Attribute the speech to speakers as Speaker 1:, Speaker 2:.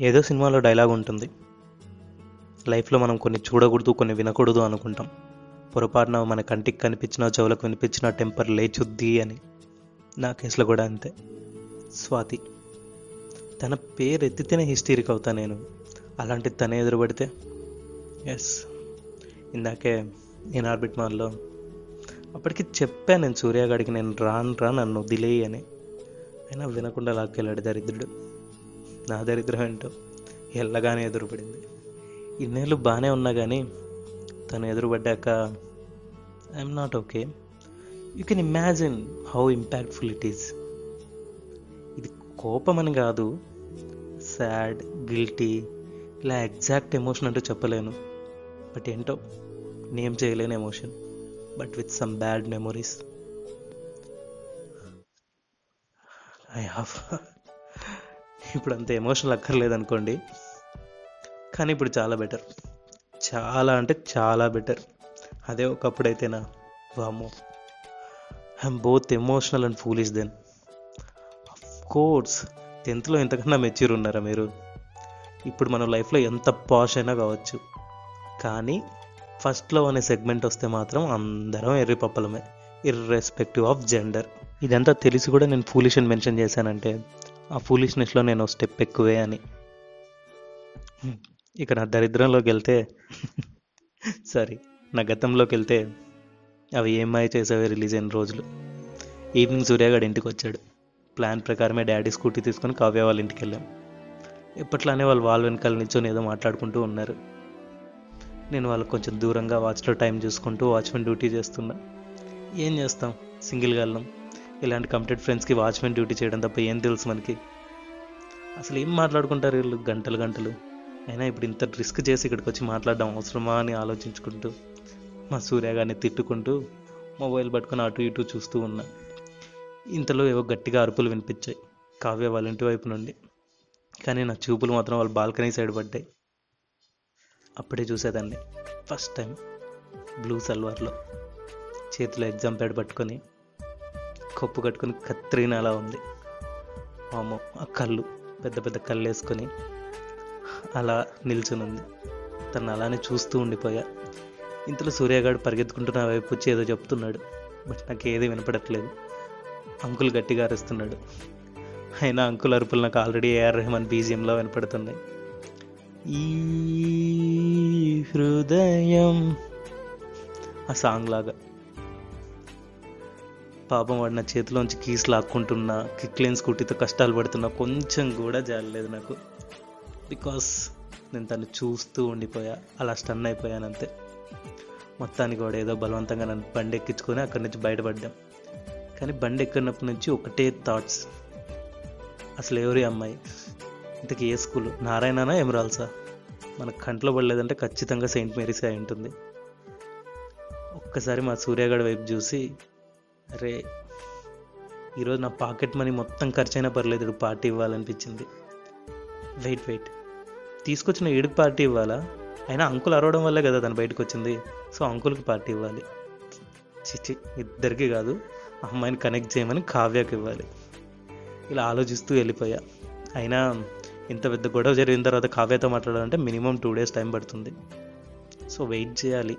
Speaker 1: ఏదో సినిమాలో డైలాగ్ ఉంటుంది. లైఫ్లో మనం కొన్ని చూడకూడదు కొన్ని వినకూడదు అనుకుంటాం. పొరపాటున మన కంటికి కనిపించిన చెవులకు వినిపించిన టెంపర్ లేచుద్ది అని. నా కేసులో కూడా అంతే. స్వాతి తన పేరు ఎత్తితేనే హిస్టరీకి అవుతా నేను. అలాంటి తనే ఎదురుపడితే ఎస్. ఇందాకే నేను ఆర్బిట్ మాల్లో అప్పటికి చెప్పాను నేను సూర్యగాడికి నేను రాను రా నన్ను వదిలేయి అని. అయినా వినకుండా లాక్కెళ్ళాడు దరిద్రుడు. నా దరిద్రం ఏంటో ఎల్లగానే ఎదురుపడింది. ఇన్నేళ్ళు బాగానే ఉన్నా కానీ తను ఎదురుపడ్డాక I'm not okay you can imagine how impactful it is ఇది కోపం అని కాదు సాడ్ గిల్టీ ఇలా ఎగ్జాక్ట్ ఎమోషన్ అంటూ చెప్పలేను. బట్ ఏంటో నేమ్ చేయలేని emotion but with some bad memories I have ఇప్పుడు అంత ఎమోషనల్ అక్కర్లేదు అనుకోండి కానీ ఇప్పుడు చాలా బెటర్. చాలా అంటే చాలా బెటర్. అదే ఒకప్పుడైతేనా? వామో I'm both emotional and foolish then. Of course టెన్త్లో ఎంతకన్నా మెచ్యూర్ ఉన్నారా మీరు? ఇప్పుడు మన లైఫ్లో ఎంత పాష్ అయినా కావచ్చు. కానీ ఫస్ట్లో అనే సెగ్మెంట్ వస్తే మాత్రం అందరం ఎర్రి పప్పలమే ఇర్రెస్పెక్టివ్ ఆఫ్ జెండర్. ఇదంతా తెలిసి కూడా నేను ఫూలిషన్ మెన్షన్ చేశానంటే ఆ ఫూలిష్నెస్లో నేను స్టెప్ ఎక్కువే అని. ఇక నా దరిద్రంలోకి వెళ్తే సారీ నా గతంలోకి వెళ్తే అవి ఏమై చేసేవి రిలీజ్ అయిన రోజులు. ఈవినింగ్ సూర్యగాడు ఇంటికి వచ్చాడు. ప్లాన్ ప్రకారమే డాడీ స్కూటీ తీసుకొని కావ్య వాళ్ళ ఇంటికి వెళ్ళాం. ఎప్పట్లానే వాళ్ళు వాళ్ళ వెనకాల నిల్చొని ఏదో మాట్లాడుకుంటూ ఉన్నారు. నేను వాళ్ళకి కొంచెం దూరంగా వాచ్లో టైం చూసుకుంటూ వాచ్మెన్ డ్యూటీ చేస్తున్నా. ఏం చేస్తాం? సింగిల్గా వెళ్ళాం. ఇలాంటి కమిటెడ్ ఫ్రెండ్స్కి వాచ్మెన్ డ్యూటీ చేయడం తప్ప ఏం తెలుసు మనకి. అసలు ఏం మాట్లాడుకుంటారు వీళ్ళు? గంటలు గంటలు. అయినా ఇప్పుడు ఇంత రిస్క్ చేసి ఇక్కడికి వచ్చి మాట్లాడడం అవసరమా అని ఆలోచించుకుంటూ మా సూర్య గారిని తిట్టుకుంటూ మొబైల్ పట్టుకొని అటు ఇటు చూస్తూ ఉన్నా. ఇంతలో ఏవో గట్టిగా అరుపులు వినిపించాయి కావ్య వాళ్ళ ఇంటి వైపు నుండి. కానీ నా చూపులు మాత్రం వాళ్ళ బాల్కనీ సైడ్ పడ్డాయి. అప్పుడే చూసేదాన్ని. ఫస్ట్ టైం బ్లూ సల్వార్లో. చేతిలో ఎగ్జామ్ ప్యాడ్ పట్టుకొని కప్పు కట్టుకొని కత్రిన అలా ఉంది. అమ్మ ఆ కళ్ళు పెద్ద పెద్ద కళ్ళు వేసుకొని అలా నిల్చుని ఉంది తను అలానే చూస్తూ ఉండిపోయా. ఇంతలో సూర్యగాడు పరిగెత్తుకుంటూ నా వైపు వచ్చి ఏదో చెప్తున్నాడు. బట్ నాకు ఏది వినపడట్లేదు. అంకుల్ గట్టిగా అరుస్తున్నాడు. అయినా అంకుల్ అరుపులు నాకు ఆల్రెడీ ఏఆర్ రెహమాన్ బీజియంలో వినపడుతున్నాయి. ఈ హృదయం. ఆ సాంగ్ లాగా పాపం వాడు నా చేతిలోంచి కీస్ లాక్కుంటున్నా కిక్లేన్ స్కూటీతో కష్టాలు పడుతున్నా కొంచెం కూడా జాలలేదు నాకు. బికాస్ నేను తను చూస్తూ ఉండిపోయా అలా స్టన్ అయిపోయాను అంతే. మొత్తానికి వాడు ఏదో బలవంతంగా నన్ను బండి ఎక్కించుకొని అక్కడి నుంచి బయటపడ్డాం. కానీ బండి ఎక్కినప్పటి నుంచి ఒకటే థాట్స్ అసలు ఎవరి అమ్మాయి? ఇంతకీ ఏ స్కూల్ నారాయణనా ఎమరాల్సా? మన కంట్లో పడలేదంటే ఖచ్చితంగా సెయింట్ మేరీస్ అయి ఉంటుంది. ఒక్కసారి మా సూర్యగడ వైపు చూసి అరే ఈరోజు నా పాకెట్ మనీ మొత్తం ఖర్చైనా పర్లేదు ఇప్పుడు పార్టీ ఇవ్వాలనిపించింది. Wait wait. తీసుకొచ్చిన ఈడికి పార్టీ ఇవ్వాలా? అయినా అంకుల్ అరవడం వల్లే కదా తను బయటకు వచ్చింది సో అంకుల్కి పార్టీ ఇవ్వాలి. చిచి ఇద్దరికి కాదు అమ్మాయిని కనెక్ట్ చేయమని కావ్యకి ఇవ్వాలి. ఇలా ఆలోచిస్తూ వెళ్ళిపోయా. అయినా ఇంత పెద్ద గొడవ జరిగిన తర్వాత కావ్యతో మాట్లాడాలంటే మినిమం టూ డేస్ టైం పడుతుంది. సో వెయిట్ చేయాలి.